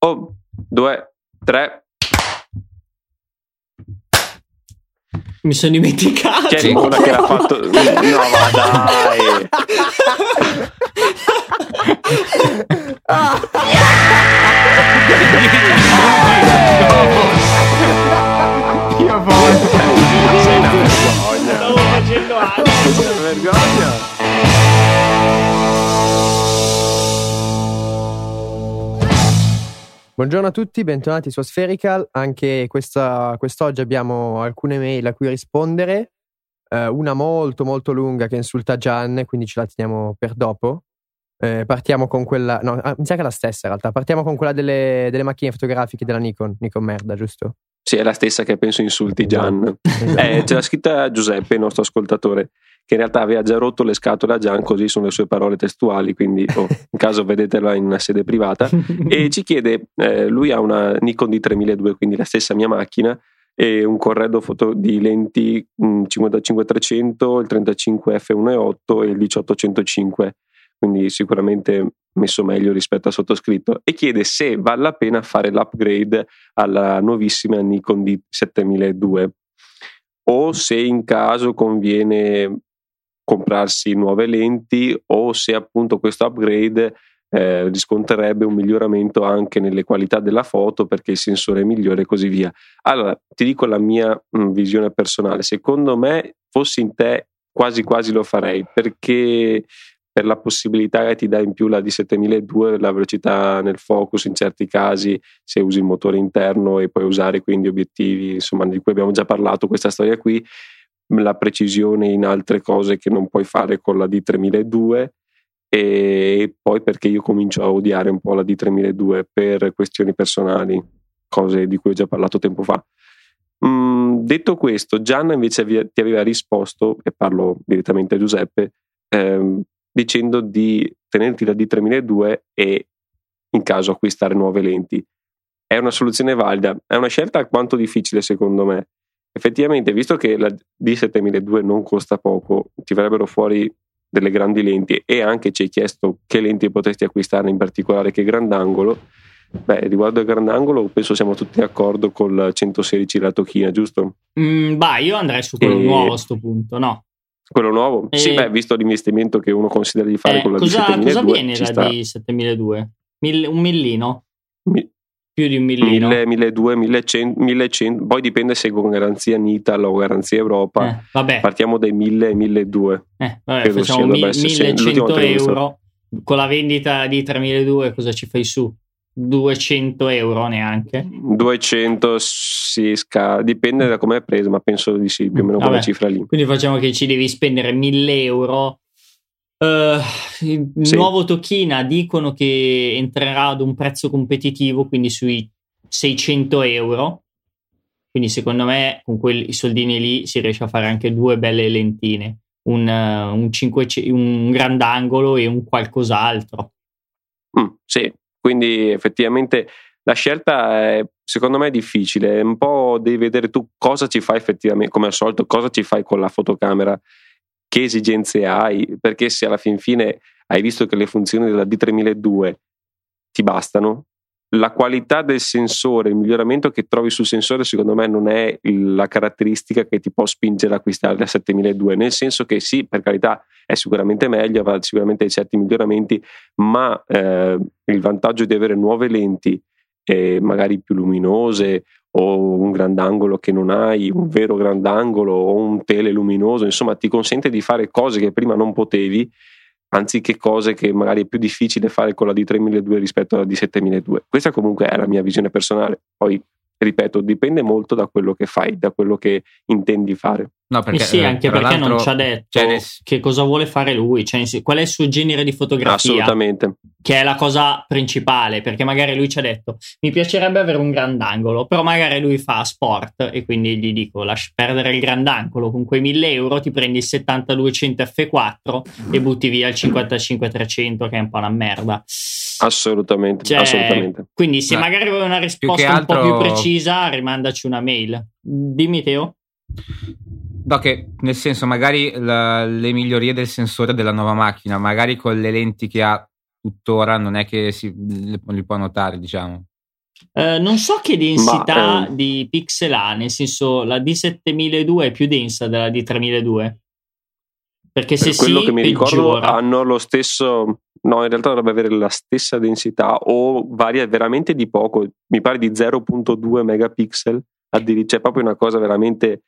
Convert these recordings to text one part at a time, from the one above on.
Oh, due, tre. Mi sono dimenticato. C'è una che l'ha fatto. No, ma dai. Io voglio. Stavo facendo altro. Vergogna. Buongiorno a tutti, bentornati su Spherical. Anche questa, quest'oggi abbiamo alcune mail a cui rispondere. Eh, una molto molto lunga che insulta Gian, quindi ce la teniamo per dopo. Eh, partiamo con quella, no, ah, mi sa che è la stessa in realtà. Partiamo con quella delle, delle macchine fotografiche della Nikon, Nikon merda, giusto? Sì, è la stessa che penso insulti Gian. Esatto. Eh, ce l'ha scritta Giuseppe, il nostro ascoltatore, che in realtà aveva già rotto le scatole a Gian, così sono le sue parole testuali, quindi oh, in caso vedetela in una sede privata. E ci chiede, eh, lui ha una Nikon D3002, quindi la stessa mia macchina, e un corredo foto di lenti mh, 55-300, il 35 f1.8 e il 1805, quindi sicuramente messo meglio rispetto al sottoscritto, e chiede se vale la pena fare l'upgrade alla nuovissima Nikon D7002 o se in caso conviene comprarsi nuove lenti o se appunto questo upgrade eh, riscontrerebbe un miglioramento anche nelle qualità della foto perché il sensore è migliore e così via. Allora, ti dico la mia mh, visione personale. Secondo me, fossi in te, quasi quasi lo farei perché per la possibilità che ti dà in più la D7002, la velocità nel focus in certi casi, se usi il motore interno e puoi usare quindi obiettivi, insomma, di cui abbiamo già parlato, questa storia qui, la precisione in altre cose che non puoi fare con la D3002 e poi perché io comincio a odiare un po' la D3002 per questioni personali, cose di cui ho già parlato tempo fa. Mm, detto questo, Gianna invece ti aveva risposto, e parlo direttamente a Giuseppe, ehm, dicendo di tenerti la D3002 e in caso acquistare nuove lenti. È una soluzione valida, è una scelta alquanto difficile secondo me. Effettivamente, visto che la D7002 non costa poco, ti verrebbero fuori delle grandi lenti e anche ci hai chiesto che lenti potresti acquistare in particolare che grandangolo. Beh, riguardo al grandangolo penso siamo tutti d'accordo col 116 lato china, giusto? Mm, bah, io andrei su quello E- nuovo a sto punto, no? Quello nuovo? E- Sì, beh, visto l'investimento che uno considera di fare Eh, con la cosa, D7002 cosa viene da sta. D7002? Mille- un millino? Mi- Più di un millino? 1000, 1200, 1100, 1100, poi dipende se con garanzia Nital o garanzia Europa. Eh, vabbè, Partiamo dai 1000 e 1200. eh, vabbè facciamo sia, mi- dovrebbe essere- 1100 l'ultima volta che l'ho visto. euro. Con la vendita di 3002 cosa ci fai su? 200 euro neanche? 200 si sca- dipende da come è preso, ma penso di sì, più o meno quella Vabbè. cifra lì. Quindi facciamo che ci devi spendere 1000 euro. Eh, il Sì. nuovo Tokina dicono che entrerà ad un prezzo competitivo, quindi sui 600 euro. Quindi secondo me con quei soldini lì si riesce a fare anche due belle lentine, un, eh, un, 500 un grandangolo e un qualcos'altro. Mm, sì, quindi effettivamente la scelta è, secondo me è difficile, un po' devi vedere tu cosa ci fai effettivamente, come al solito, cosa ci fai con la fotocamera, che esigenze hai, perché se alla fin fine hai visto che le funzioni della D3002 ti bastano, la qualità del sensore, il miglioramento che trovi sul sensore, secondo me non è la caratteristica che ti può spingere ad acquistare la 7002, nel senso che sì, per carità, è sicuramente meglio, avrà sicuramente certi miglioramenti, ma eh, il vantaggio di avere nuove lenti, eh, magari più luminose, o un grandangolo che non hai, un vero grandangolo o un tele luminoso, insomma, ti consente di fare cose che prima non potevi, anziché cose che magari è più difficile fare con la D3002 rispetto alla D7002. Questa comunque è la mia visione personale. Poi, ripeto, dipende molto da quello che fai, da quello che intendi fare. No, perché, Eh sì, eh, anche perché non ci ha detto cioè, nel- che cosa vuole fare lui, cioè, qual è il suo genere di fotografia. Assolutamente. che è la cosa principale, perché magari lui ci ha detto mi piacerebbe avere un grandangolo, però magari lui fa sport e quindi gli dico lasci perdere il grandangolo, con quei 1000 euro ti prendi il 70-200 F4 e butti via il 55-300 che è un po' una merda. Assolutamente. Cioè, assolutamente. Quindi se Beh, magari vuoi una risposta altro- un po' più precisa, rimandaci una mail. Dimmi Teo. No, che nel senso, magari la- le migliorie del sensore della nuova macchina, magari con le lenti che ha tuttora, non è che si, le- li può notare, diciamo. Eh, non so che densità Ma, ehm, di pixel ha, nel senso la D7002 è più densa della D3002. Perché se per quello sì, che mi ricordo peggiora. hanno lo stesso no in realtà dovrebbe avere la stessa densità o varia veramente di poco mi pare di 0.2 megapixel addirittura c'è proprio una cosa veramente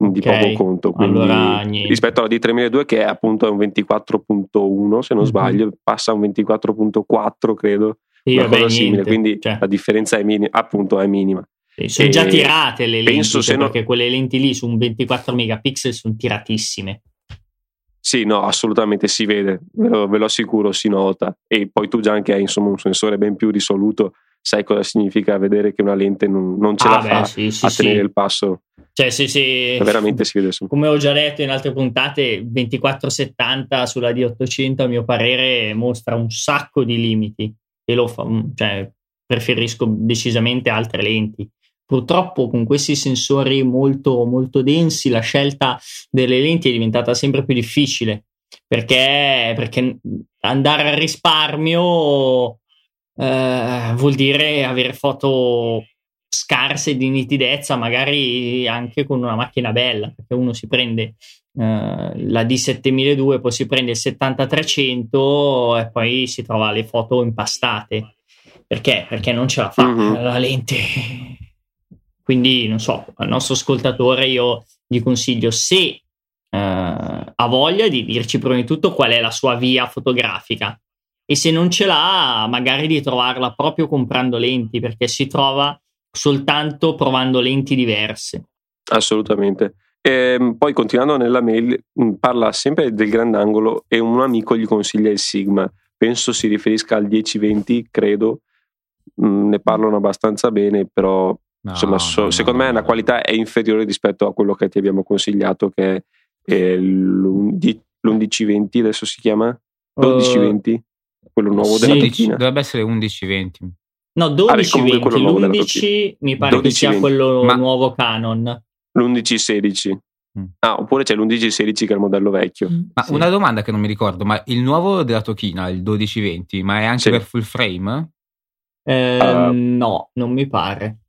di Ok, poco conto quindi allora rispetto alla D3002 che è appunto un 24.1 se non Mhm. sbaglio passa a un 24.4 credo Sì, una vabbè, cosa simile niente. quindi Cioè, la differenza è minima appunto è minima sì, sono e già tirate le lenti, penso no- perché quelle lenti lì su un 24 megapixel sono tiratissime. Sì, no, assolutamente si vede, ve lo, ve lo assicuro, si nota. E poi tu già anche hai insomma, un sensore ben più risoluto, sai cosa significa vedere che una lente non, non ce Ah, la beh, fa sì, sì, a sì. tenere il passo. Cioè, se, se- Veramente si vede come ho già detto in altre puntate, 2470 sulla D800 a mio parere mostra un sacco di limiti e lo fa, cioè, preferisco decisamente altre lenti. Purtroppo con questi sensori molto, molto densi la scelta delle lenti è diventata sempre più difficile perché, perché andare al risparmio eh, vuol dire avere foto scarse di nitidezza, magari anche con una macchina bella, perché uno si prende eh, la D7002, poi si prende il 7300 e poi si trova le foto impastate. Perché? Perché non ce la fa Mhm. la lente. Quindi, non so, al nostro ascoltatore io gli consiglio se eh, ha voglia di dirci prima di tutto qual è la sua via fotografica e se non ce l'ha, magari di trovarla proprio comprando lenti, perché si trova soltanto provando lenti diverse. Assolutamente. Ehm, poi continuando nella mail, mh, parla sempre del grandangolo e un amico gli consiglia il Sigma. Penso si riferisca al 1020, credo. Mh, ne parlano abbastanza bene, però No, insomma, so- no, secondo no, me la qualità è inferiore rispetto a quello che ti abbiamo consigliato, che è eh, l'undi- l'1120, adesso si chiama 1220, quello nuovo sì. della 11 Tocchina. dovrebbe essere 11-20. No, Ah, beh, comunque 12-20, quello nuovo della l'11 mi pare che sia 12-20. quello Ma- nuovo Canon. L'1116. Mm. Ah, oppure c'è l'1116 che è il modello vecchio. Ma Sì. una domanda che non mi ricordo, ma il nuovo della Tokina, il 1220, ma è anche Sì. per full frame? Eh, Ah. no, non mi pare.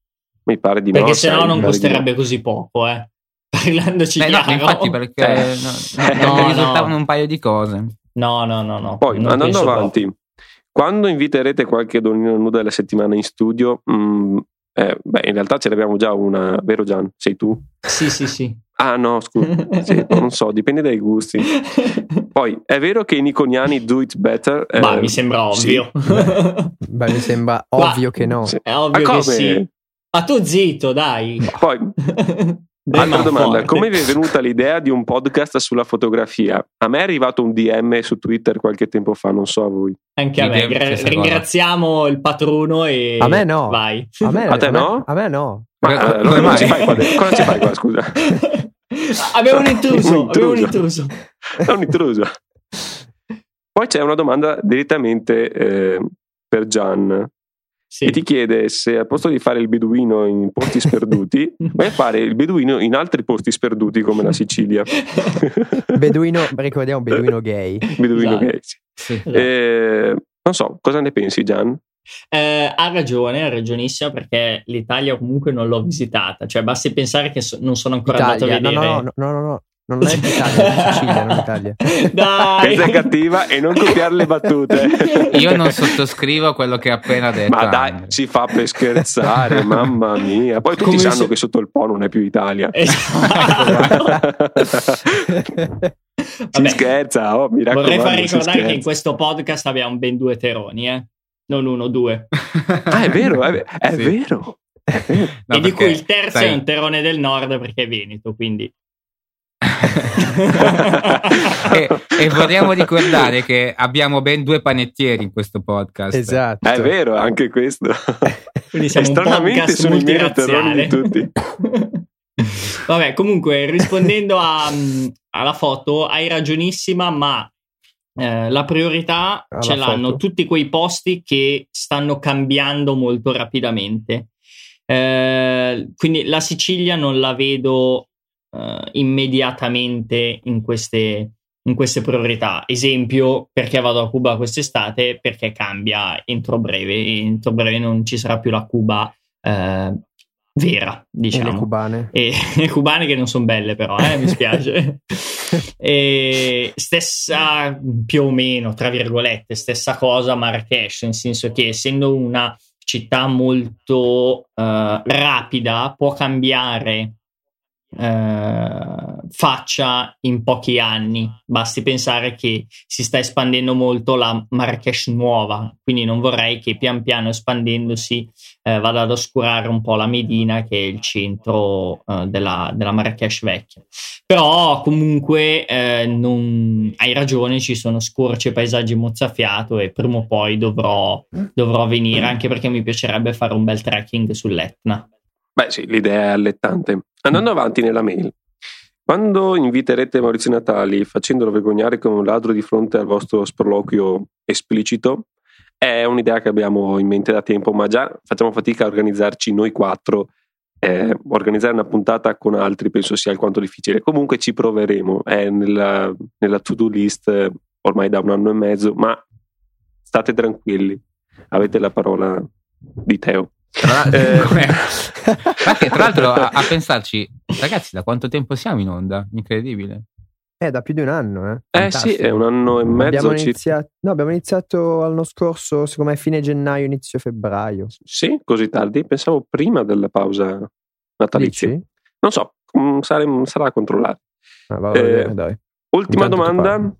Mi pare di Perché no. sennò sai, non di no. costerebbe così poco, eh. Parlandoci Eh, no, chiaro. infatti perché Eh. no, No, mi risultavano no. un paio di cose. No, no, no, no. Poi, non andando avanti, quando inviterete qualche donnina nuda della settimana in studio, mm, eh, beh, in realtà ce l'abbiamo già una, vero Gian? Sei tu? Sì, sì, sì. Ah, no, scusa, sì, non so, dipende dai gusti. Poi, è vero che i niconiani do it better? Eh, Ma mi sembra sì. ovvio. Beh, mi sembra ovvio che no. Sì. È ovvio Ma come? che sì. Ma tu zitto, dai. Poi, altra ma domanda, forte. come vi è venuta l'idea di un podcast sulla fotografia? A me è arrivato un DM su Twitter qualche tempo fa, non so a voi. Anche a me. Gra- ringraziamo il patrono e A me no. Vai. A me, A te a me- no? A me no. Ma Come- allora, come cosa, ci fai qua, cosa ci fai qua, scusa? abbiamo un intruso, Un abbiamo un intruso. intruso. È un intruso. Poi c'è una domanda direttamente eh, per Gian Sì. che ti chiede se al posto di fare il beduino in posti sperduti, vai a fare il beduino in altri posti sperduti come la Sicilia. Beduino, ricordiamo beduino gay. beduino Esatto. gay. sì. Esatto. Eh, non so, cosa ne pensi Gian? Eh, ha ragione, ha ragionissima perché l'Italia comunque non l'ho visitata, cioè basti pensare che so- non sono ancora Italia. andato a No, vedere. no, no, no, no, no. Non è l'Italia, è Sicilia, non Italia. Dai. Questa è cattiva e non copiare le battute. Io non sottoscrivo quello che ha appena detto. Ma dai, Andre. si fa per scherzare, mamma mia. Poi tutti Come sanno se- che sotto il Po non è più Italia. Esatto. si Vabbè, scherza, oh, mi raccomando. Vorrei far ricordare che in questo podcast abbiamo ben due teroni, eh? non uno, due. Ah, è vero, è, è Sì. vero. No, e di cui il terzo sai, è un terone del nord perché è Veneto, quindi e, e vorremmo ricordare che abbiamo ben due panettieri in questo podcast. Esatto. È vero, anche questo. Quindi siamo un Stranamente podcast sono i terroni di tutti. Vabbè, comunque, rispondendo a, mm, alla foto, hai ragionissima, ma eh, la priorità Alla ce l'hanno foto. tutti quei posti che stanno cambiando molto rapidamente. Eh, quindi la Sicilia non la vedo eh, immediatamente in queste, in queste priorità. Esempio, perché vado a Cuba quest'estate? Perché cambia entro breve, entro breve non ci sarà più la Cuba eh, vera, diciamo. E le cubane. E le cubane che non sono belle però, eh, mi spiace. e stessa più o meno, tra virgolette, stessa cosa Marrakesh, nel senso che essendo una città molto uh, rapida può cambiare uh, faccia in pochi anni. Basti pensare che si sta espandendo molto la Marrakesh nuova, quindi non vorrei che pian piano espandendosi uh, vada ad oscurare un po' la Medina, che è il centro della, della, Marrakesh vecchia. Però comunque non, hai ragione, ci sono scorci e paesaggi mozzafiato e prima o poi dovrò, dovrò venire, anche perché mi piacerebbe fare un bel trekking sull'Etna. Beh sì, l'idea è allettante. Andando avanti nella mail, quando inviterete Maurizio Natali facendolo vergognare come un ladro di fronte al vostro sproloquio esplicito, è un'idea che abbiamo in mente da tempo, ma già facciamo fatica a organizzarci noi quattro. Eh, organizzare una puntata con altri penso sia alquanto difficile. Comunque ci proveremo, è nella, nella to-do list ormai da un anno e mezzo, ma state tranquilli, avete la parola di Teo. Tra, eh, tra l'altro, a, a, pensarci, ragazzi, da quanto tempo siamo in onda? Incredibile. Eh, da più di un anno, eh. Eh sì, è un anno e mezzo. Abbiamo iniziato, no, abbiamo iniziato l'anno scorso, secondo me fine gennaio, inizio febbraio. Sì, così tardi? Pensavo prima della pausa natalizia. Dici? Non so, mm, sarà, sarà a controllare. Ah, va, eh, dai. Ultima Intanto domanda.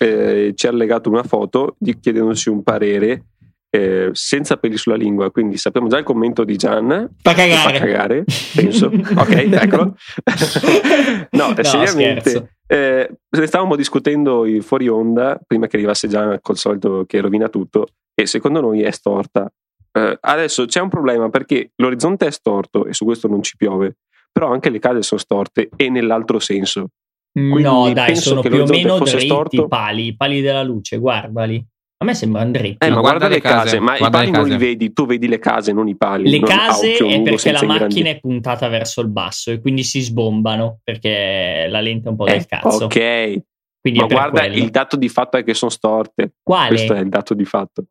Eh, ci ha legato una foto chiedendosi un parere eh, senza peli sulla lingua, quindi sappiamo già il commento di Gian. Fa cagare. Fa cagare, penso. ok, eccolo. no, no seriamente. Eh, ne stavamo discutendo fuori onda prima che arrivasse Gian col solito che rovina tutto e secondo noi è storta. Eh, adesso c'è un problema perché l'orizzonte è storto e su questo non ci piove, però anche le case sono storte e nell'altro senso. Quindi no, dai, sono più o meno dritti storto... i pali, i pali della luce, guardali. A me sembra dritti. Eh, ma, guarda, guarda le case, case ma i pali non li vedi, tu vedi le case, non i pali. Le case è perché la macchina è puntata verso il basso e quindi si sbombano perché la lente è un po' del eh, cazzo. Ok. Quindi ma guarda, quello. il dato di fatto è che sono storte. Quale? Questo è il dato di fatto.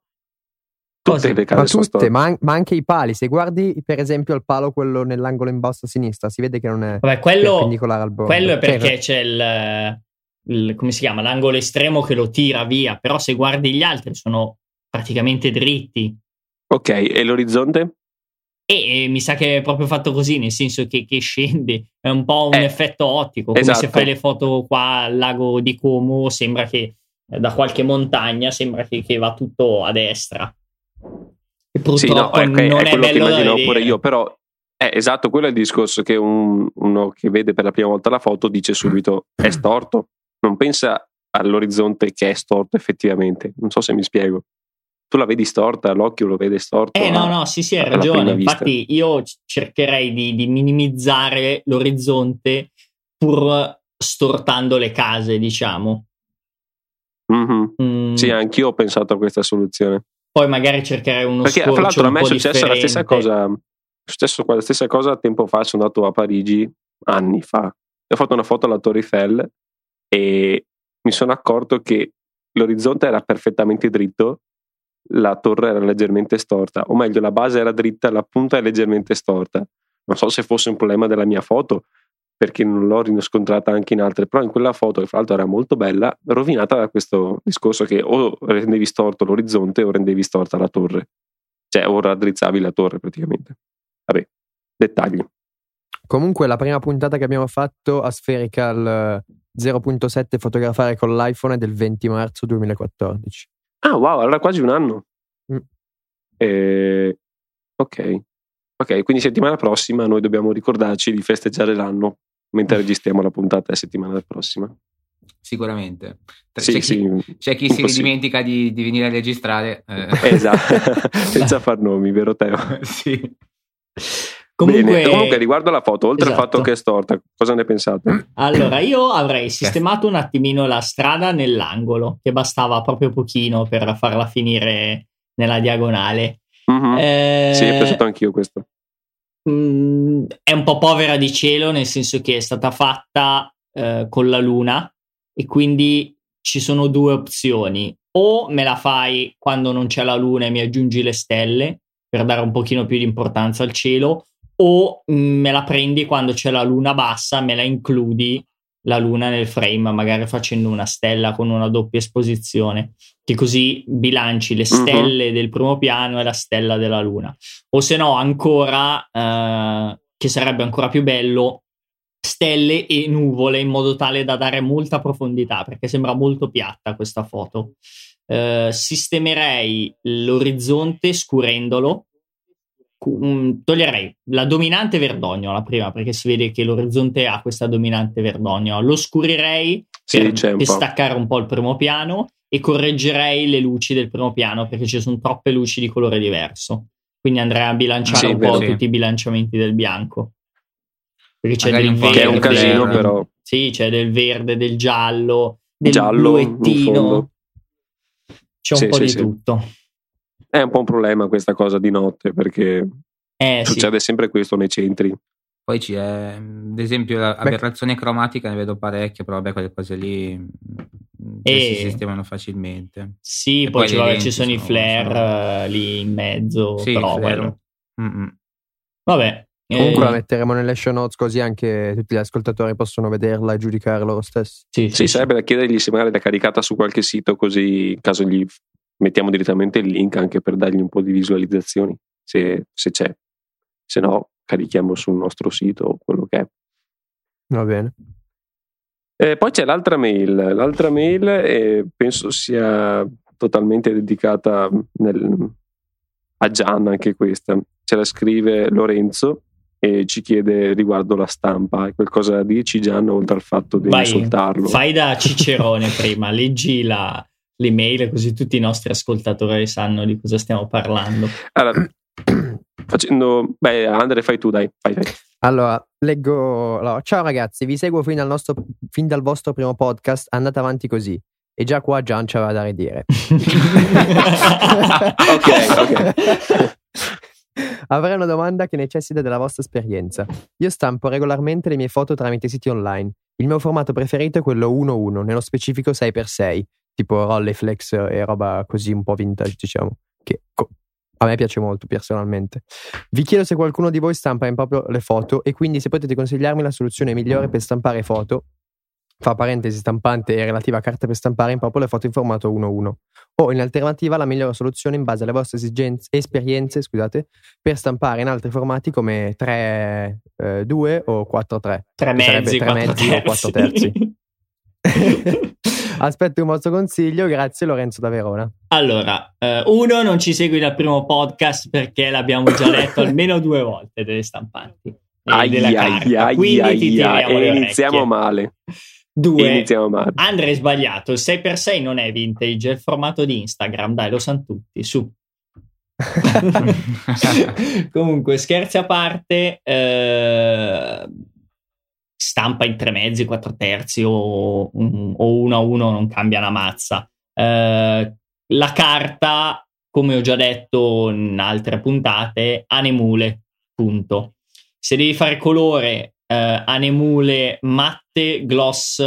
Tutte le case ma sono tutte, ma, ma, anche i pali. Se guardi, per esempio, il palo quello nell'angolo in basso a sinistra, si vede che non è Vabbè, quello, perpendicolare al bordo. Quello è perché cioè, c'è il, il, come si chiama, l'angolo estremo che lo tira via. Però se guardi gli altri sono praticamente dritti. Ok, e l'orizzonte? E, e mi sa che è proprio fatto così, nel senso che, che scende, è un po' un eh, effetto ottico, come esatto. se fai le foto qua al lago di Como, sembra che eh, da qualche montagna sembra che, che va tutto a destra. E purtroppo sì, no, okay, non è, è bello che pure io, però eh, esatto, quello è il discorso che un, uno che vede per la prima volta la foto dice subito è storto, non pensa all'orizzonte che è storto effettivamente, non so se mi spiego tu la vedi storta, l'occhio lo vede storto. Eh no, no, sì, sì, hai ragione. Infatti io cercherei di, di, minimizzare l'orizzonte pur stortando le case, diciamo. Mm-hmm. Mm. Sì, anch'io ho pensato a questa soluzione. Poi magari cercherei uno Perché fra l'altro a me è successa la stessa cosa. Successo la stessa cosa tempo fa, sono andato a Parigi anni fa. Ho fatto una foto alla Torre Eiffel e mi sono accorto che l'orizzonte era perfettamente dritto la torre era leggermente storta, o meglio, la base era dritta, la punta è leggermente storta. Non so se fosse un problema della mia foto, perché non l'ho riscontrata anche in altre, però in quella foto, che fra l'altro era molto bella, rovinata da questo discorso che o rendevi storto l'orizzonte o rendevi storta la torre. Cioè, o raddrizzavi la torre praticamente. Vabbè, dettagli. Comunque, la prima puntata che abbiamo fatto a Spherical 0.7 eh, fotografare con l'iPhone è del 20 marzo 2014. Ah, wow, allora quasi un anno. Mm. Eh, ok. Ok, quindi settimana prossima noi dobbiamo ricordarci di festeggiare l'anno mentre registriamo la puntata la settimana prossima. Sicuramente. Sì, c'è, sì, chi, c'è, chi, si dimentica di, di, venire a registrare. Eh. Esatto, senza far nomi, vero Teo? sì. Comunque, Bene, comunque, riguardo alla foto, oltre esatto. al fatto che è storta, cosa ne pensate? Allora, io avrei sistemato un attimino la strada nell'angolo, che bastava proprio pochino per farla finire nella diagonale. Mm-hmm. Eh, sì, ho pensato anch'io questo. Mh, mm, è un po' povera di cielo, nel senso che è stata fatta eh, con la luna e quindi ci sono due opzioni. O me la fai quando non c'è la luna e mi aggiungi le stelle per dare un pochino più di importanza al cielo, o me la prendi quando c'è la luna bassa, me la includi la luna nel frame, magari facendo una stella con una doppia esposizione, che così bilanci le Mhm. stelle del primo piano e la stella della luna. O se no, ancora, eh, che sarebbe ancora più bello, stelle e nuvole in modo tale da dare molta profondità, perché sembra molto piatta questa foto. Eh, sistemerei l'orizzonte scurendolo. Mm, Toglierei la dominante verdogno, la prima, perché si vede che l'orizzonte ha questa dominante verdogno. Lo scurirei Sì, per, c'è un per po'. staccare un po' il primo piano e correggerei le luci del primo piano perché ci sono troppe luci di colore diverso. Quindi andrei a bilanciare Sì, un po' vero. tutti i bilanciamenti del bianco. Perché c'è Magari del verde, Che è un casino, verde. però. Sì, c'è del verde, del giallo, del Giallo in bluettino. C'è un Sì, po' sì, di sì. tutto. È un po' un problema questa cosa di notte perché Eh, sì. succede sempre questo nei centri. Poi c'è, ad esempio, l'aberrazione cromatica ne vedo parecchie, però vabbè, quelle cose lì mm, E- si sistemano facilmente. Sì, E poi, poi vabbè, ci sono i sono- flare sono- eh, lì in mezzo. Sì, però flare. Vabbè. Comunque eh, la metteremo nelle show notes così anche tutti gli ascoltatori possono vederla e giudicare loro stessi. sì, Sì, sarebbe da chiedergli se magari l'ha caricata su qualche sito così in caso gli mettiamo direttamente il link anche per dargli un po' di visualizzazioni se, se c'è. Se no carichiamo sul nostro sito o quello che è. Va bene. Eh, poi c'è l'altra mail. L'altra mail eh, penso sia totalmente dedicata nel- a Gian anche questa. Ce la scrive Lorenzo e ci chiede riguardo la stampa. Hai qualcosa da dirci Gian oltre al fatto di Vai, insultarlo? Fai da Cicerone prima, leggi la, l'email così tutti i nostri ascoltatori sanno di cosa stiamo parlando. Allora, facendo... Beh, Andre fai tu dai. Fai, fai. Allora, leggo. allora, ciao ragazzi, vi seguo fin dal, nostro, fin dal vostro primo podcast. Andate avanti così. E già qua Gian c'aveva da ridire. Ok, ok. Avrei una domanda che necessita della vostra esperienza. Io stampo regolarmente le mie foto tramite siti online. Il mio formato preferito è quello 1-1, nello specifico 6x6, tipo Rolleiflex e roba così un po' vintage, diciamo. Che co- a me piace molto personalmente. Vi chiedo se qualcuno di voi stampa in proprio le foto e quindi se potete consigliarmi la soluzione migliore per stampare foto. Fa parentesi stampante e relativa carta per stampare in proprio le foto in formato 1-1 o in alternativa la migliore soluzione in base alle vostre esigenze, esperienze scusate, per stampare in altri formati come 3, 2 o 4-3. Tre Che sarebbe mezzi, tre quattro mezzi o quattro terzi. Aspetto un vostro consiglio, grazie Lorenzo da Verona. allora, eh, uno, non ci segui dal primo podcast perché l'abbiamo già letto almeno due volte delle stampanti. e Ai, della carta, ai, quindi ai, ti tiriamo e iniziamo male. Due, Iniziamo male. Andre hai sbagliato, il 6x6 non è vintage, è il formato di Instagram, dai, lo sanno tutti, su. Comunque, scherzi a parte, eh, stampa in tre mezzi, quattro terzi o, un- o uno a uno non cambia una mazza. Eh, la carta, come ho già detto in altre puntate, anemule, punto. Se devi fare colore, eh, anemule matte gloss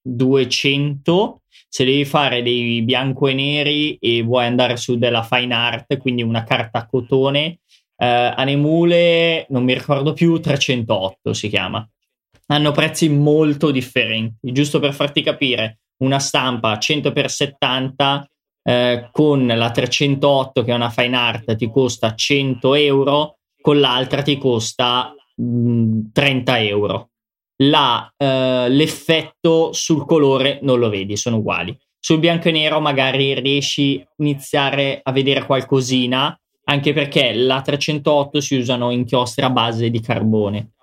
200 se devi fare dei bianco e neri e vuoi andare su della fine art quindi una carta a cotone eh, anemule non mi ricordo più 308 si chiama hanno prezzi molto differenti. Giusto per farti capire una stampa 100x70 eh, con la 308 che è una fine art ti costa 100 euro con l'altra ti costa mh, 30 euro. La, eh, l'effetto sul colore non lo vedi, sono uguali. Sul bianco e nero magari riesci a iniziare a vedere qualcosina, anche perché la 308 si usano inchiostri a base di carbone,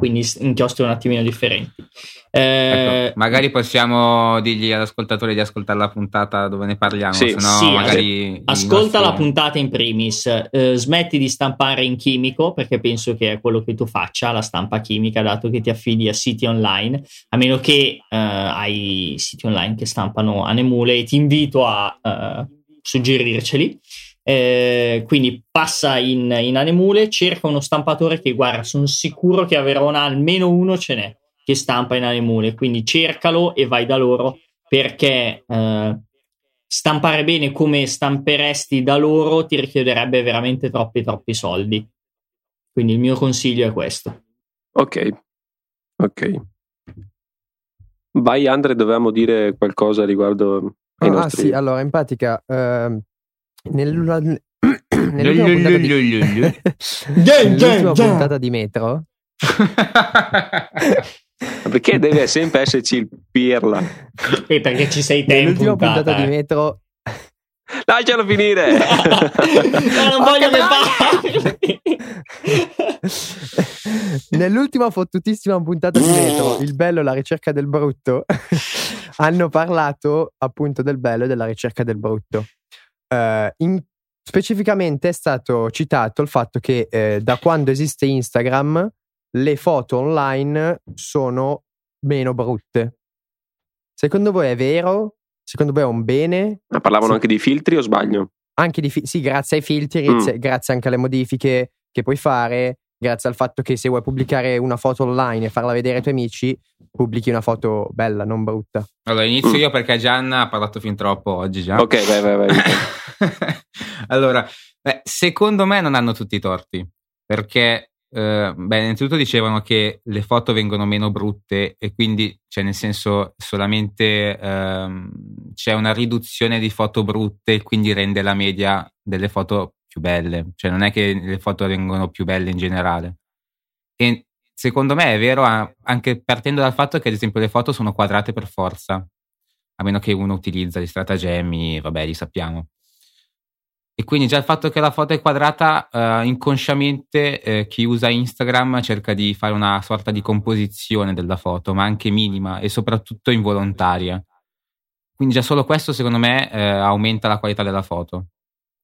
quindi inchiostri un attimino differenti. Eh, Ecco, magari possiamo dirgli all'ascoltatore di ascoltare la puntata dove ne parliamo, Sì, se no sì, magari Ascolta nostri- la puntata in primis, eh, smetti di stampare in chimico perché penso che è quello che tu faccia, la stampa chimica, dato che ti affidi a siti online, a meno che eh, hai siti online che stampano anemule e ti invito a eh, suggerirceli. Eh, quindi passa in, in anemule, cerca uno stampatore che guarda, sono sicuro che a Verona almeno uno ce n'è. che stampa in Anemone. Quindi cercalo e vai da loro perché eh, stampare bene come stamperesti da loro ti richiederebbe veramente troppi, troppi soldi. Quindi il mio consiglio è questo. Ok, ok. Vai Andre, dovevamo dire qualcosa riguardo ai Ah, nostri... sì, allora in pratica ehm, nell'ultima puntata di... nell'ultima puntata di Metro Perché deve sempre esserci il pirla? E perché ci sei te nell'ultima puntata, puntata di eh. Metro Lascialo finire! No, non voglio che parli. Nell'ultima fottutissima puntata di Metro, il bello e la ricerca del brutto, hanno parlato appunto del bello e della ricerca del brutto. Eh, in- specificamente è stato citato il fatto che eh, da quando esiste Instagram le foto online sono meno brutte. Secondo voi è vero? Secondo voi è un bene? Ma parlavano Sì. anche di filtri o sbaglio? Anche di fi- sì, grazie ai filtri, Mm. grazie, grazie anche alle modifiche che puoi fare, grazie al fatto che se vuoi pubblicare una foto online e farla vedere ai tuoi amici, pubblichi una foto bella, non brutta. Allora, inizio Mm. io perché Gianna ha parlato fin troppo oggi già. Ok, vai, vai, vai. allora, beh, secondo me non hanno tutti i torti, perché, eh, beh, innanzitutto dicevano che le foto vengono meno brutte e quindi, cioè, nel senso, solamente ehm, c'è una riduzione di foto brutte e quindi rende la media delle foto più belle, cioè non è che le foto vengono più belle in generale. E secondo me è vero anche partendo dal fatto che, ad esempio, le foto sono quadrate per forza, a meno che uno utilizza gli stratagemmi, vabbè, li sappiamo. E quindi già il fatto che la foto è quadrata, eh, inconsciamente eh, chi usa Instagram cerca di fare una sorta di composizione della foto, ma anche minima e soprattutto involontaria. Quindi già solo questo, secondo me, eh, aumenta la qualità della foto.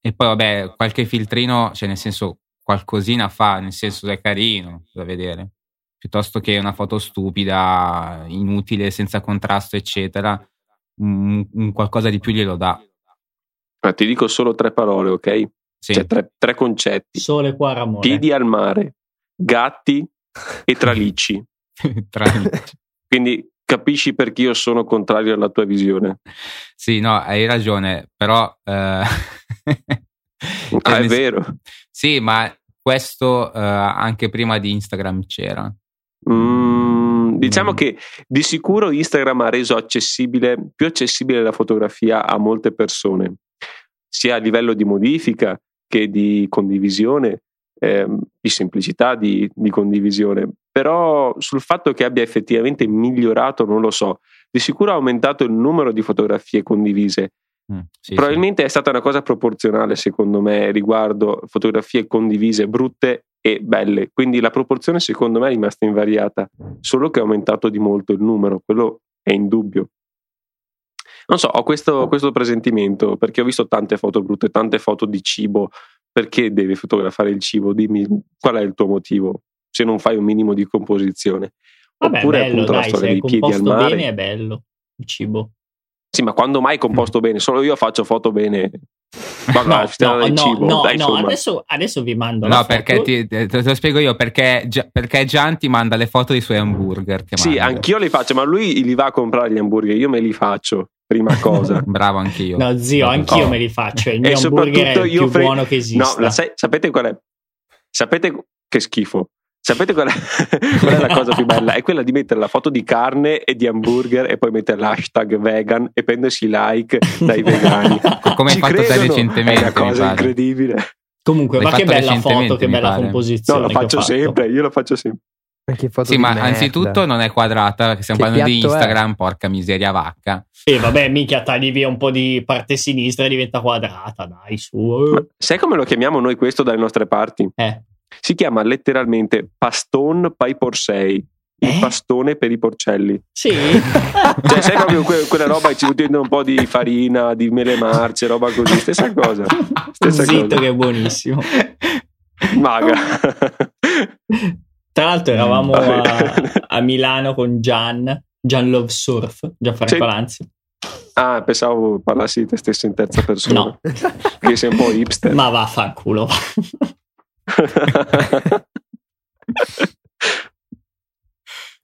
E poi, vabbè, qualche filtrino, cioè nel senso, qualcosina fa, nel senso è carino da vedere. Piuttosto che una foto stupida, inutile, senza contrasto, eccetera, un, un qualcosa di più glielo dà. Ma ti dico solo tre parole, ok? Sì. Cioè tre, tre concetti. Sole qua Ramone. Piedi al mare, gatti e tralicci. Tra- Quindi capisci perché io sono contrario alla tua visione. sì, no, hai ragione, però... eh, Ah, è vero. Sì, ma questo eh, anche prima di Instagram c'era. Mm, diciamo Mm. che di sicuro Instagram ha reso accessibile, più accessibile la fotografia a molte persone, sia a livello di modifica che di condivisione, ehm, di semplicità di, di condivisione. Però sul fatto che abbia effettivamente migliorato, non lo so. Di sicuro ha aumentato il numero di fotografie condivise. Mm, sì, Probabilmente è stata una cosa proporzionale, secondo me, riguardo fotografie condivise brutte e belle. Quindi la proporzione, secondo me, è rimasta invariata, solo che è aumentato di molto il numero, quello è indubbio. Non so, ho questo, questo presentimento perché ho visto tante foto brutte, tante foto di cibo. Perché devi fotografare il cibo? Dimmi qual è il tuo motivo, se non fai un minimo di composizione. Vabbè, Oppure bello, appunto la dai, storia se è dei piedi al mare. bene è bello il cibo. Sì, ma quando mai composto bene? Solo io faccio foto bene. Vabbè, No, no, del no, cibo. no, Dai, no, adesso, adesso vi mando No, la foto. perché ti, te, te lo spiego io, perché, perché Gian ti manda le foto dei suoi hamburger. Che Sì, mangia. anch'io li faccio, ma lui li va a comprare gli hamburger, io me li faccio, prima cosa. Bravo anch'io. No, zio, anch'io Oh. me li faccio. Il E mio hamburger è soprattutto il più fre- buono che esista. No, sai- sapete qual è? Sapete che schifo? Sapete qual è, qual è la cosa più bella? È quella di mettere la foto di carne e di hamburger e poi mettere l'hashtag vegan e prendersi like dai vegani. Come hai fatto te recentemente, È una cosa incredibile. Comunque, L'hai ma che bella foto, che bella pare. No, composizione. lo che ho faccio sempre, io lo faccio sempre. Sì, ma merda. anzitutto non è quadrata, che stiamo Che parlando di piatto è? Instagram, porca miseria vacca. E vabbè, mica tagli via un po' di parte sinistra e diventa quadrata, dai, su. Ma sai come lo chiamiamo noi questo dalle nostre parti? Eh. Si chiama letteralmente paston pai porsei, il Eh? pastone per i porcelli. Sì? Cioè, sai proprio que- quella roba che ci dentro un po' di farina, di mele marce, roba così, stessa cosa. Stessa Zitto cosa. che è buonissimo. Maga. Tra l'altro eravamo a, a Milano con Gian, Gian Love Surf, Gianfranco Sì. Lanzi. Ah, pensavo parlassi di te stesso in terza persona. No, Che sei un po' hipster. ma vaffanculo.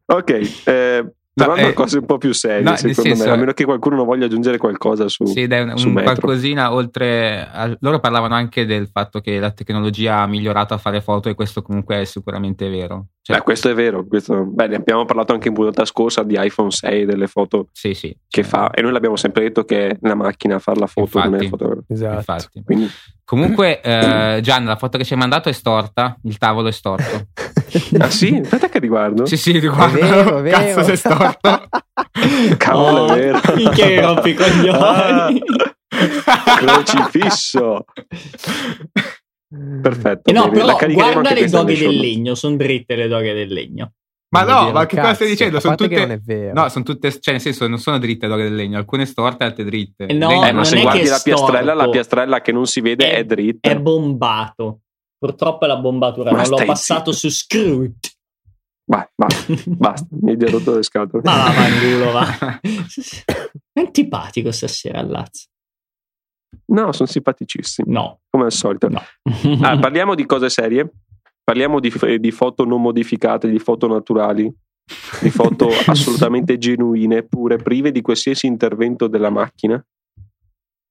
Ok, eh, Tornando no, eh, a cose un po' più serie, no, secondo senso, me, a meno che qualcuno non voglia aggiungere qualcosa su. Sì, dai, un, un qualcosina oltre. A, loro parlavano anche del fatto che la tecnologia ha migliorato a fare foto, e questo comunque è sicuramente vero. Cioè, beh, questo è vero. Questo, beh, ne abbiamo parlato anche in puntata scorsa di iPhone 6, delle foto sì, sì, che fa, e noi l'abbiamo sempre detto che è la macchina a fare la foto, infatti, il fotografo. Esatto. Infatti. Quindi... Comunque, eh, Gian, la foto che ci hai mandato è storta, il tavolo è storto. ah sì? Aspetta che riguardo. Sì, sì, riguardo. È vero, è vero. Cazzo sei storto. Cavolo, oh, è vero. Che rompi coglioni. Ah, crocifisso. Perfetto. Eh no, però guarda le doghe del legno, sono dritte le doghe del legno. Ma no, ma che cosa stai dicendo? Sono tutte... non è vero. No, sono tutte, cioè nel senso non sono dritte le doghe del legno, alcune storte, altre dritte. No, eh, ma se guardi la piastrella, la piastrella che non si vede è, è dritta. È bombato. Purtroppo è la bombatura, ma non l'ho passato zitto. su Screwed. Vai, basta, basta, mi hai rotto le scatole. Ma va, fanculo, va. È antipatico stasera al Lazio. No, sono simpaticissimi. No. Come al solito. No. ah, parliamo di cose serie. Parliamo di, di, foto non modificate, di foto naturali, di foto assolutamente genuine, pure prive di qualsiasi intervento della macchina.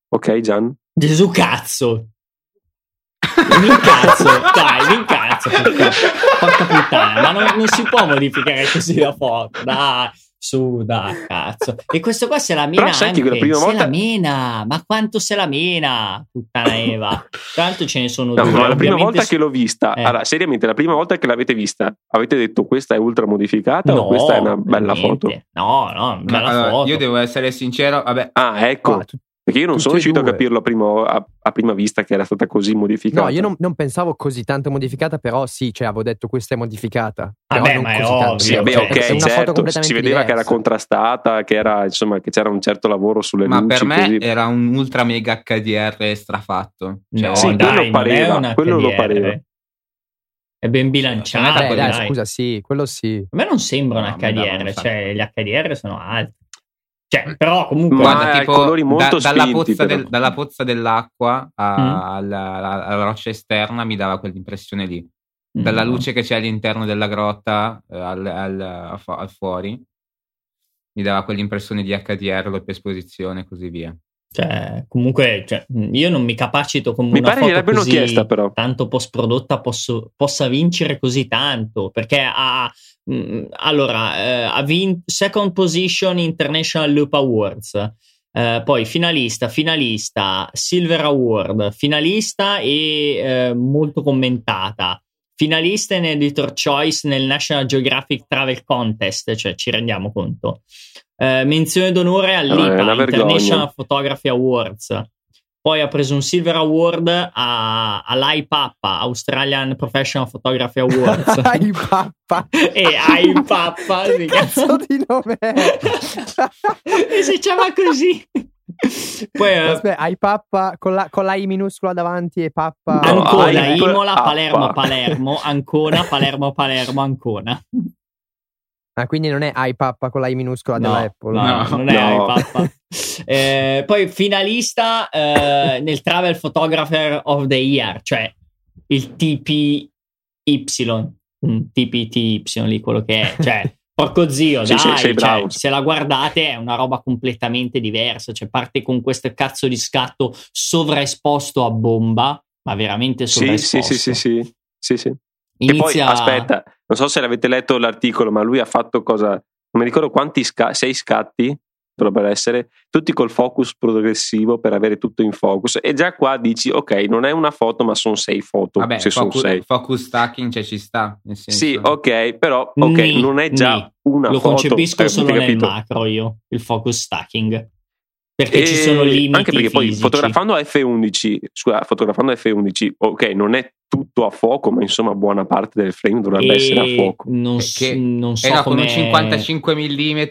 Ok, Gian? Gesù cazzo! Mi incazzo, dai, mi incazzo. Porca, porca puttana, ma non, non, si può modificare così la foto, dai. Su, dai, cazzo. E questo qua se la mena Però anche, la prima se volta... la mena, ma quanto se la mena, puttana Eva. Tanto ce ne sono no, due. Ma la prima volta che l'ho vista, eh. allora, seriamente, la prima volta che l'avete vista, avete detto questa è ultra modificata no, o questa è una bella foto? No, no, bella allora, foto. Io devo essere sincero, vabbè. Ah, ecco. Ah, perché io non sono riuscito a capirlo a, primo, a, a, prima vista che era stata così modificata. No, io non, non, pensavo così tanto modificata, però sì, cioè avevo detto questa è modificata. Vabbè, ma è ovvio. Sì, vabbè, cioè, ok, certo. Si vedeva diversa. che era contrastata, che, era, insomma, che c'era un certo lavoro sulle ma luci. Ma per me così. era un ultra mega HDR strafatto. Cioè, no, sì, dai, quello pareva. Quello lo pareva. È ben bilanciato. Beh, dai, scusa, sì, quello sì. A me non sembra un HDR, cioè gli HDR sono alti. Cioè, però comunque guarda, tipo, colori molto da, dalla, pozza del, dalla, pozza dell'acqua a, mm. alla, alla, alla, roccia esterna mi dava quell'impressione lì. Dalla mm. luce che c'è all'interno della grotta eh, al, al, al, fuori mi dava quell'impressione di HDR, doppia esposizione e così via. Cioè, comunque, cioè, io non mi capacito come mi una pare foto così chiesta, però. tanto post prodotta posso, possa vincere così tanto perché ha allora eh, ha vinto second position International Loop Awards eh, poi finalista, finalista, Silver Award, finalista e eh, molto commentata. Finalista in Editor Choice nel National Geographic Travel Contest, cioè ci rendiamo conto. Eh, menzione d'onore all'IPA, no, International Photography Awards. Poi ha preso un Silver Award a, all'IPAP, Australian Professional Photography Awards. IPAP. e IPAP. Che cazzo di nome è? e si chiama così. Poi, uh, Aspetta, IPAP con la, con la I minuscola davanti e pappa. Ancona, Imola, Palermo, Palermo, Ancona, Palermo, Palermo, Ancona. Ah, quindi non è iPappa con la I minuscola no, dell'Apple. No, no, non è no. iPappa. eh, poi finalista eh, nel Travel Photographer of the Year, cioè il TPY, TPTY lì, quello che è. Cioè, porco zio, sì, dai, sì, cioè, se la guardate è una roba completamente diversa. Cioè, parte con questo cazzo di scatto sovraesposto a bomba, ma veramente sovraesposto. Sì, sì, sì, sì, sì, sì, sì. Inizia... E poi, aspetta, non so se l'avete letto l'articolo, ma lui ha fatto cosa? Non mi ricordo quanti sca- sei scatti dovrebbero essere, tutti col focus progressivo per avere tutto in focus. E già qua dici, ok, non è una foto, ma sono sei foto. Vabbè, se focus, sono sei. focus stacking cioè ci sta. Nel senso... Sì, ok, però ok, ni, non è già ni. una Lo foto. Lo concepisco solo nel macro io, il focus stacking. Perché e ci sono limiti. Anche perché fisici. poi fotografando a F11, scusa, fotografando a F11, ok, non è tutto a fuoco, ma insomma buona parte del frame dovrebbe e essere a fuoco. Non, so, non so era con un 55 mm.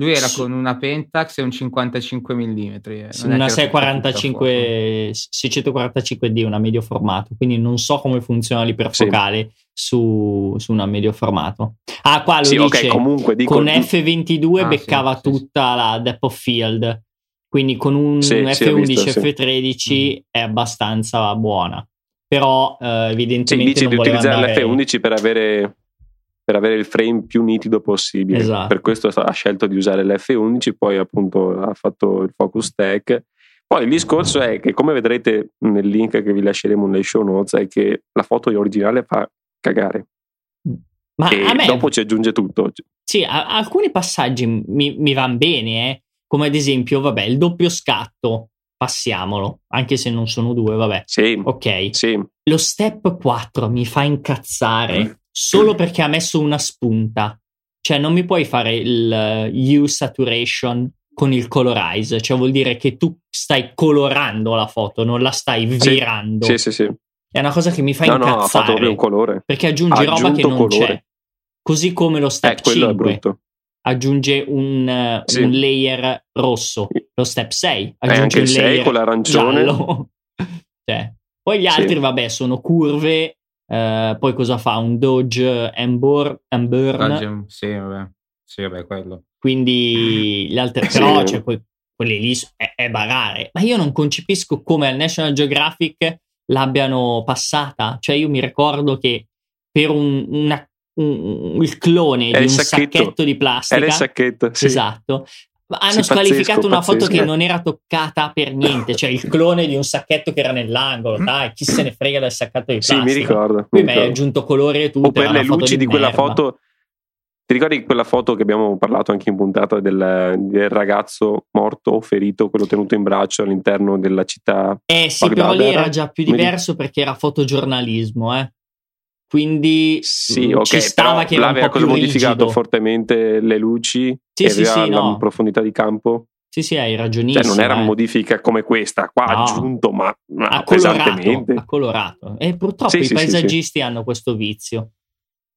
Lui era sì. con una Pentax e un 55 mm. Una 645, 645D, una medio formato. Quindi non so come funziona l'iperfocale sì. su, su una medio formato. Ah, qua lo sì, dice. Okay, comunque, dico... Con F22 ah, beccava tutta la depth of field quindi con un sì, F11 visto, F13 sì. è abbastanza buona però eh, evidentemente sì, dici di utilizzare l'F11 per avere per avere il frame più nitido possibile. Esatto. Per questo ha scelto di usare l'F11, poi appunto ha fatto il focus tech. Poi il discorso è che, come vedrete nel link che vi lasceremo nelle show notes, è che la foto originale fa cagare. Ma e me, dopo ci aggiunge tutto. sì, a- alcuni passaggi mi, mi vanno bene, eh. Come ad esempio, vabbè, il doppio scatto, passiamolo, anche se non sono due, vabbè. Sì, Ok, sì. lo step 4 mi fa incazzare solo perché ha messo una spunta. Cioè, non mi puoi fare il uh, hue saturation con il colorize, cioè vuol dire che tu stai colorando la foto, non la stai Sì, virando. Sì, sì, sì. È una cosa che mi fa No, no, ha incazzare. fatto proprio un colore. perché aggiunge Ha roba che non colore. c'è. Così come lo step Eh, quello è 5 brutto. Aggiunge un, eh, Sì. un layer rosso. Lo step 6 E aggiunge anche un il 6 layer con l'arancione. Cioè, poi gli Sì. altri, vabbè, sono curve. eh, poi cosa fa? Un dodge and, bur- and burn. Raggi- Sì, vabbè. Sì, vabbè, quello. Quindi gli altri, Sì. però, cioè, que- quelli lì è, è bagare. Ma io non concepisco come al National Geographic l'abbiano passata. Cioè, io mi ricordo che per un, una- un- il clone È di il un sacchetto. sacchetto di plastica, Era il sacchetto. Sì. esatto. Hanno Sì, squalificato pazzesco, una foto pazzesco. che non era toccata per niente, cioè il clone di un sacchetto che era nell'angolo. Dai, chi se ne frega del sacchetto di Sì, plastica? mi ricordo. Qui mi hai aggiunto colori e tutto. o per le foto luci di, quella merda. foto. Ti ricordi quella foto che abbiamo parlato anche in puntata del, del ragazzo morto o ferito, quello tenuto in braccio all'interno della città? Eh sì, Baghdad però lì era? già più diverso perché era fotogiornalismo, eh. Quindi Sì, mm, ok, ci stava che era un po' modificato rigido. fortemente le luci Sì, e sì, sì, la no. profondità di campo. Sì, sì, hai ragionissimo. Cioè, non era eh. modifica come questa, qua No. aggiunto, ma, ma ha colorato, pesantemente. ha colorato. E purtroppo Sì, i sì, sì, paesaggisti hanno questo vizio.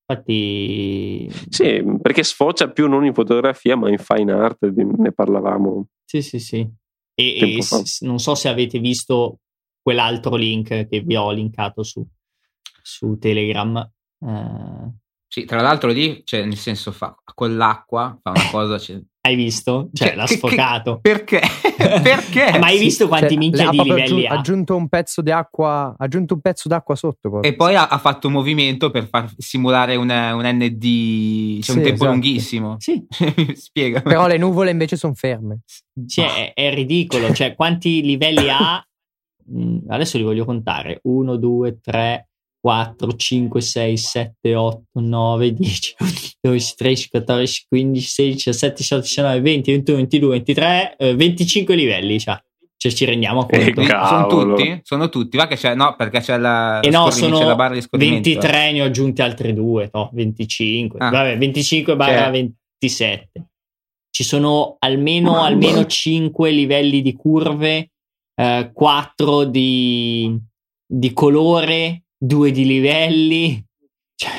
Infatti, Sì, perché sfocia più non in fotografia, ma in fine art, ne parlavamo. sì, sì, sì. E, e non so se avete visto quell'altro link che vi ho linkato su, su Telegram. Eh, Sì, tra l'altro lì, cioè, nel senso, fa con l'acqua, fa una cosa... cioè, hai visto? Cioè, Che- l'ha che- sfocato. perché? perché? Ma hai Sì, visto quanti cioè, minchia di livelli ha? aggiunto un pezzo di acqua, ha aggiunto un pezzo d'acqua sotto. poi. E poi ha, ha fatto un movimento per far simulare una- un ND, cioè un Sì, tempo esatto. lunghissimo. Sì, Spiega. Però le nuvole invece sono ferme. sì, è, è ridicolo. Cioè, quanti livelli ha? Mm, Adesso li voglio contare. 1, 2, 3, 4, 5, 6, 7, 8, 9, 10, 12, 13, 14, 15, 16, 17, 18, 19, 20, 21, 22, 23, eh, 25 livelli. Cioè, cioè ci rendiamo Eh, conto. Sono tutti? Sono tutti? Va che c'è, no, perché c'è la, E lo no, sono c'è la barra di scorrimento. 23, ne ho aggiunti altri due, no, 25. Ah. Vabbè, 25 barra Cioè- 27. Ci sono almeno, almeno 5 livelli di curve, 4 di, di colore, 2 di livelli. Cioè,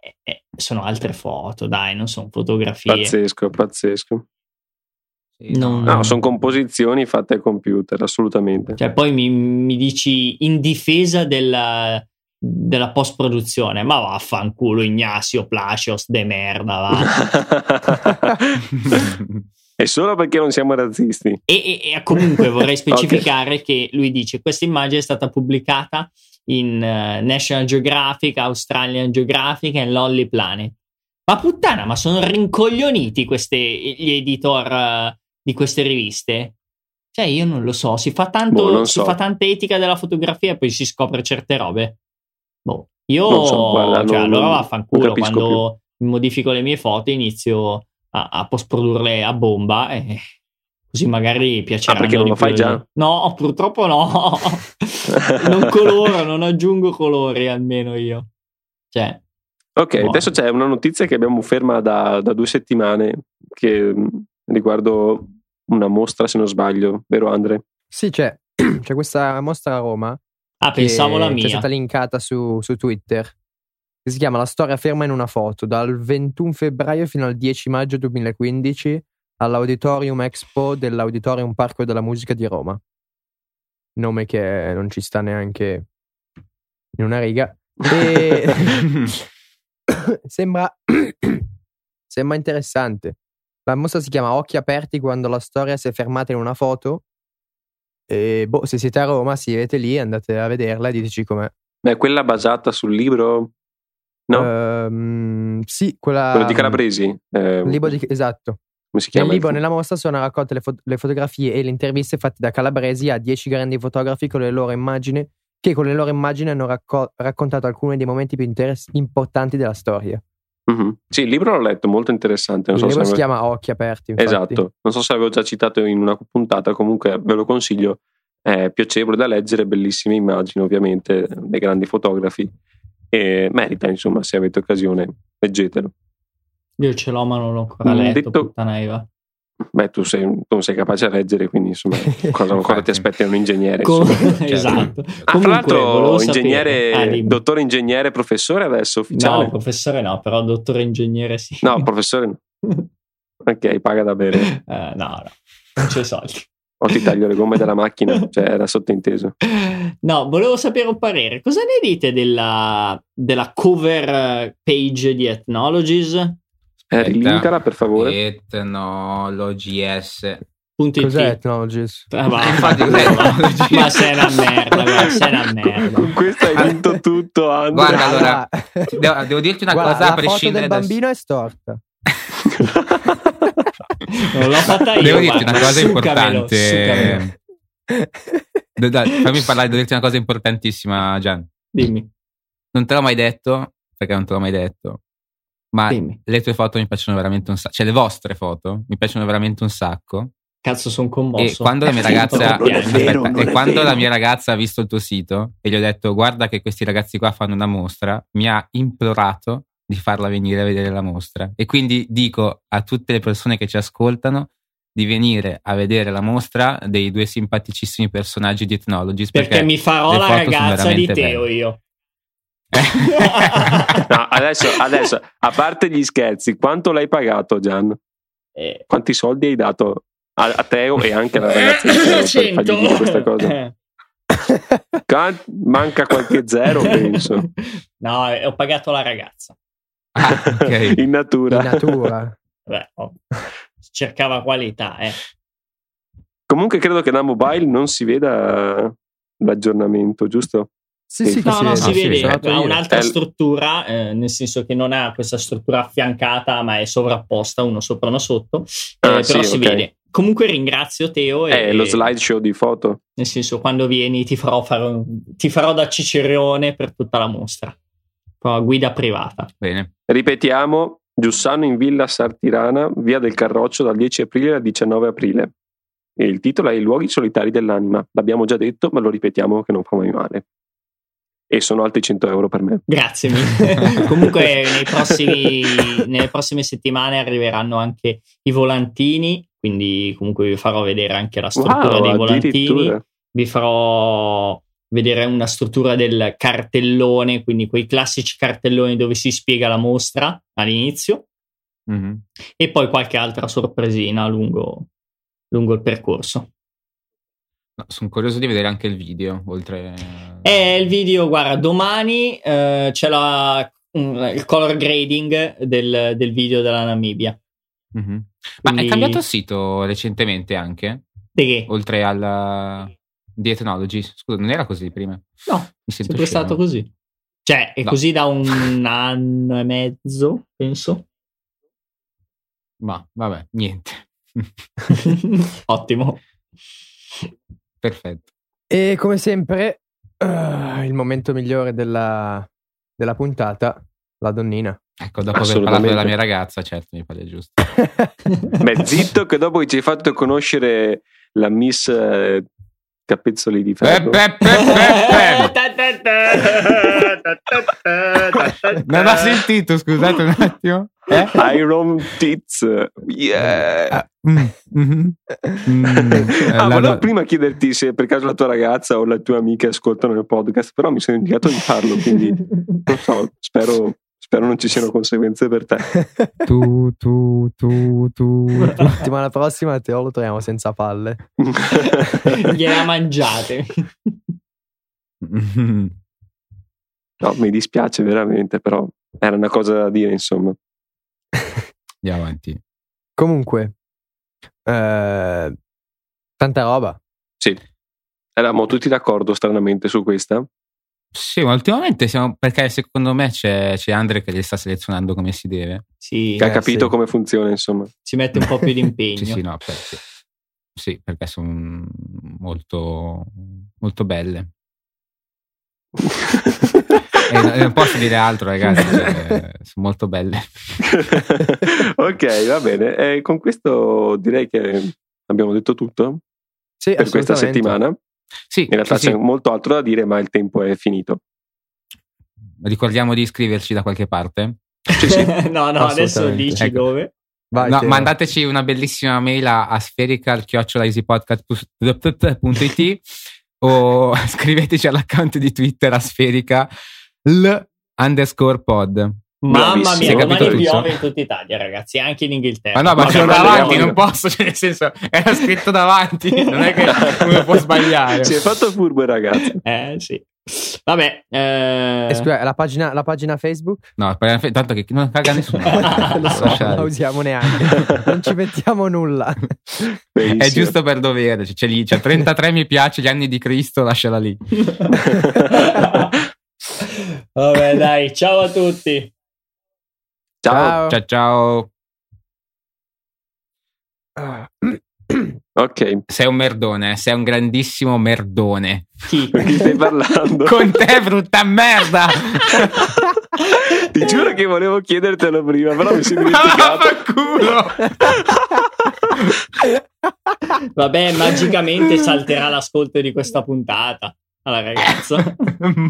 eh, eh, sono altre foto, dai, non sono fotografie. Pazzesco, pazzesco. Non- No, sono composizioni fatte al computer, assolutamente. Cioè, poi mi, mi dici in difesa della, della post produzione, ma vaffanculo Ignazio Placios de merda, va. È solo perché non siamo razzisti. E, e- e comunque vorrei specificare che lui dice questa immagine è stata pubblicata in eh, National Geographic, Australian Geographic e Lonely Planet. Ma puttana, ma sono rincoglioniti queste, gli editor eh, di queste riviste? Cioè, io non lo so, si fa, tanto, Boh, si so. fa tanta etica della fotografia e poi si scopre certe robe. Boh, io, Non so, guarda, cioè, non- allora vaffanculo, quando modifico le mie foto inizio a, a post-produrle a bomba e così magari piaceranno Ah, perché non lo fai già? No, purtroppo no. non coloro, non aggiungo colori almeno io. Cioè, Ok, Buono. adesso c'è una notizia che abbiamo ferma da, da due settimane che mh, riguardo una mostra, se non sbaglio, vero Andre? Sì, c'è, c'è questa mostra a Roma ah, pensavo la che mia. è stata linkata su, su Twitter. Che si chiama La storia ferma in una foto dal 21 febbraio fino al 10 maggio 2015 all'Auditorium Expo dell'Auditorium Parco della Musica di Roma. Nome che non ci sta neanche in una riga. E sembra, sembra interessante. La mostra si chiama Occhi aperti quando la storia si è fermata in una foto. E boh, se siete a Roma, siete lì, andate a vederla e diteci com'è. Beh, quella basata sul libro No? Ehm, sì, quella. Quello di Calabresi? Eh, libro di- esatto. Si Nel chiama? libro, nella mostra, sono raccolte le, fo- le fotografie e le interviste fatte da Calabresi a dieci grandi fotografi con le loro immagini, che con le loro immagini hanno racco- raccontato alcuni dei momenti più interes- importanti della storia. Mhm. Sì, il libro l'ho letto, molto interessante. Non il so libro se si ave- chiama Occhi aperti. infatti. Esatto, non so se l'avevo già citato in una puntata, comunque ve lo consiglio. È piacevole da leggere, bellissime immagini, ovviamente, dei grandi fotografi. E merita, insomma, se avete occasione, leggetelo. Io ce l'ho, ma non l'ho ancora Mm, letto. detto- puttana Eva. Beh, tu sei, non sei capace a leggere, quindi insomma, cosa ancora Infatti. ti aspetti un ingegnere? Com- esatto. Ah, tra Comunque, l'altro, volevo sapere- ingegnere, Ah, dottore ingegnere, professore adesso ufficiale? No, professore no, però dottore ingegnere sì. No, professore no. Ok, paga da bere. Eh, no, no, non c'è soldi. O ti taglio le gomme della macchina, cioè era sottinteso. No, volevo sapere un parere. Cosa ne dite della, della cover page di Ethnologies? Eh, rilinkala per favore. Etnologies. Punto it. Cos'è Ethnologies? Ah, va. Infatti, cos'è Ethnologies? Ma sei una merda, guarda, sei una merda. Con questo hai vinto tutto, Andrea. Guarda, allora, Ah, Devo, devo dirti una guarda, cosa a prescindere del da- bambino è storta. Non l'ho fatta io. Devo dirti una cosa importante. succamelo. Dai, dai, fammi parlare, devo dirti una cosa importantissima, Gian. Dimmi, Non te l'ho mai detto, perché non te l'ho mai detto, ma dimmi. le tue foto mi piacciono veramente un sacco. Cioè, le vostre foto mi piacciono veramente un sacco. Cazzo, sono commosso. E quando la mia ragazza, aspetta, vero, non e quando la mia ragazza ha visto il tuo sito e gli ho detto guarda che questi ragazzi qua fanno una mostra, mi ha implorato di farla venire a vedere la mostra. E quindi dico a tutte le persone che ci ascoltano di venire a vedere la mostra dei due simpaticissimi personaggi di Ethnologies. Perché mi farò la ragazza di Teo belle. io. No, adesso, adesso, a parte gli scherzi, quanto l'hai pagato, Gian? Eh, Quanti soldi hai dato a, a Teo e anche alla ragazza di Teo per fargli dire questa cosa? Eh. Manca qualche zero, penso. No, eh, ho pagato la ragazza. Ah, ok. In natura. In natura. Beh, oh, cercava qualità, eh. Comunque credo che da mobile non si veda l'aggiornamento, giusto? Sì, sì, che No, no, vede, si sì, vede, andato ha un'altra Eh, struttura, eh, nel senso che non ha questa struttura affiancata, ma è sovrapposta, uno sopra uno sotto, eh, Ah, però sì, si ok. vede. Comunque ringrazio Teo e È lo slideshow di foto. nel senso quando vieni ti farò, fare un- ti farò da cicerone per tutta la mostra. Poi guida privata. Bene. Ripetiamo, Giussano in Villa Sartirana, via del Carroccio dal 10 aprile al 19 aprile. E il titolo è I luoghi solitari dell'anima. L'abbiamo già detto, ma lo ripetiamo che non fa mai male. E sono altri 100 euro per me. Grazie mille. Comunque nei prossimi- nelle prossime settimane arriveranno anche i volantini, quindi comunque vi farò vedere anche la struttura Wow, dei volantini. vi farò vedere una struttura del cartellone, quindi quei classici cartelloni dove si spiega la mostra all'inizio Mhm. e poi qualche altra sorpresina lungo, lungo il percorso. No, sono curioso di vedere anche il video, oltre... E il video, guarda, domani eh, c'è la- il color grading del, del video della Namibia. Mhm. Ma Quindi- hai cambiato il sito recentemente anche? Di che? Oltre alla di Ethnology? Scusa, non era così prima? No, Mi sento sempre scemo. stato così. Cioè, è No. così da un anno e mezzo, penso. Ma vabbè, niente. Ottimo. Perfetto. E come sempre, eh, il momento migliore della, della puntata, la donnina. Ecco, dopo aver parlato della mia ragazza, certo, mi pare giusto. Beh, zitto che dopo ci hai fatto conoscere la Miss eh, Capezzoli di Ferro. Pe- pe- pe. Non ho sentito, scusate un attimo. Eh? Iron Tits. Yeah. Ah, mm. Mm, eh, Ah, la- volevo la- prima chiederti se per caso la tua ragazza o le tue amiche ascoltano il podcast, però mi sono indicato di farlo, quindi non so, spero, spero non ci siano conseguenze per te. Tu, tu, tu, tu, tu. Settimana prossima Teo lo troviamo senza palle. Gliela mangiate. No, mi dispiace veramente, però era una cosa da dire, insomma. Andiamo avanti. Comunque, eh, tanta roba. Sì, eravamo tutti d'accordo stranamente su questa. Sì, ma ultimamente siamo. Perché secondo me c'è, c'è Andre che li sta selezionando come si deve. Sì, Che ha capito sì. come funziona, insomma. si mette un po' più di impegno. Sì, sì, no, perché, sì, perché sono molto, molto belle. E non- posso dire altro, ragazzi. cioè, sono molto belle. ok, va bene. E con questo direi che abbiamo detto tutto Sì, per questa settimana. Sì, In realtà sì, c'è sì. molto altro da dire, ma il tempo è finito. ricordiamo di iscriverci da qualche parte. Sì, sì. no, no, adesso dici Ecco. dove. Vai, No, mandateci una bellissima mail a, a o scriveteci all'account di Twitter a spherica l underscore pod. Mamma mia, domani tutto? piove in tutta Italia, ragazzi, anche in Inghilterra. Ma no, ma Vabbè, ce l'ho ma davanti, non posso, cioè nel senso, era scritto davanti, non è che uno può sbagliare. Si è fatto furbo il ragazzo. Eh, sì. Vabbè, eh, Eh, scusa, la pagina, la pagina Facebook? No, tanto che non caga nessuno. Lo so, non la usiamo neanche. non ci mettiamo nulla. Benissimo. È giusto per dovere, c'è lì, c'è 33 mi piace, gli anni di Cristo, lasciala lì. Vabbè, dai, ciao a tutti. Ciao. Ciao ciao. Ok, Sei un merdone, sei un grandissimo merdone. Chi? con chi stai parlando? Con te, brutta merda! Ti giuro che volevo chiedertelo prima, però mi sono dimenticato. Vaffanculo! Vabbè, magicamente salterà l'ascolto di questa puntata alla ragazza.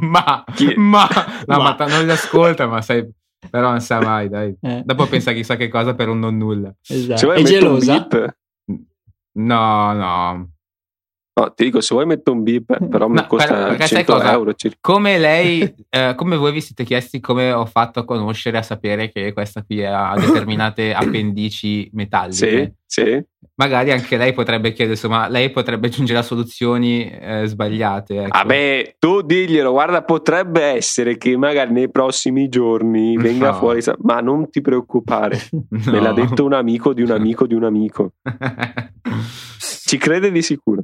ma, Chi- ma, no, Ma. ma, non li ascolta, ma sai, però non sa mai, dai. Eh, Dopo pensa chissà che cosa per un non nulla. esatto. Vuoi È gelosa? Un beep. No, no. No, ti dico, se vuoi metto un beep, però mi No, costa però, perché sai 100 cosa? euro circa. Come lei, eh, come voi vi siete chiesti come ho fatto a conoscere, a sapere che questa qui ha determinate appendici metalliche, Sì, sì. magari anche lei potrebbe chiedere, insomma, lei potrebbe giungere a soluzioni eh, sbagliate. Ecco. Vabbè, tu diglielo, guarda, potrebbe essere che magari nei prossimi giorni venga No. fuori, ma non ti preoccupare. No. Me l'ha detto un amico di un amico di un amico. Ci crede di sicuro.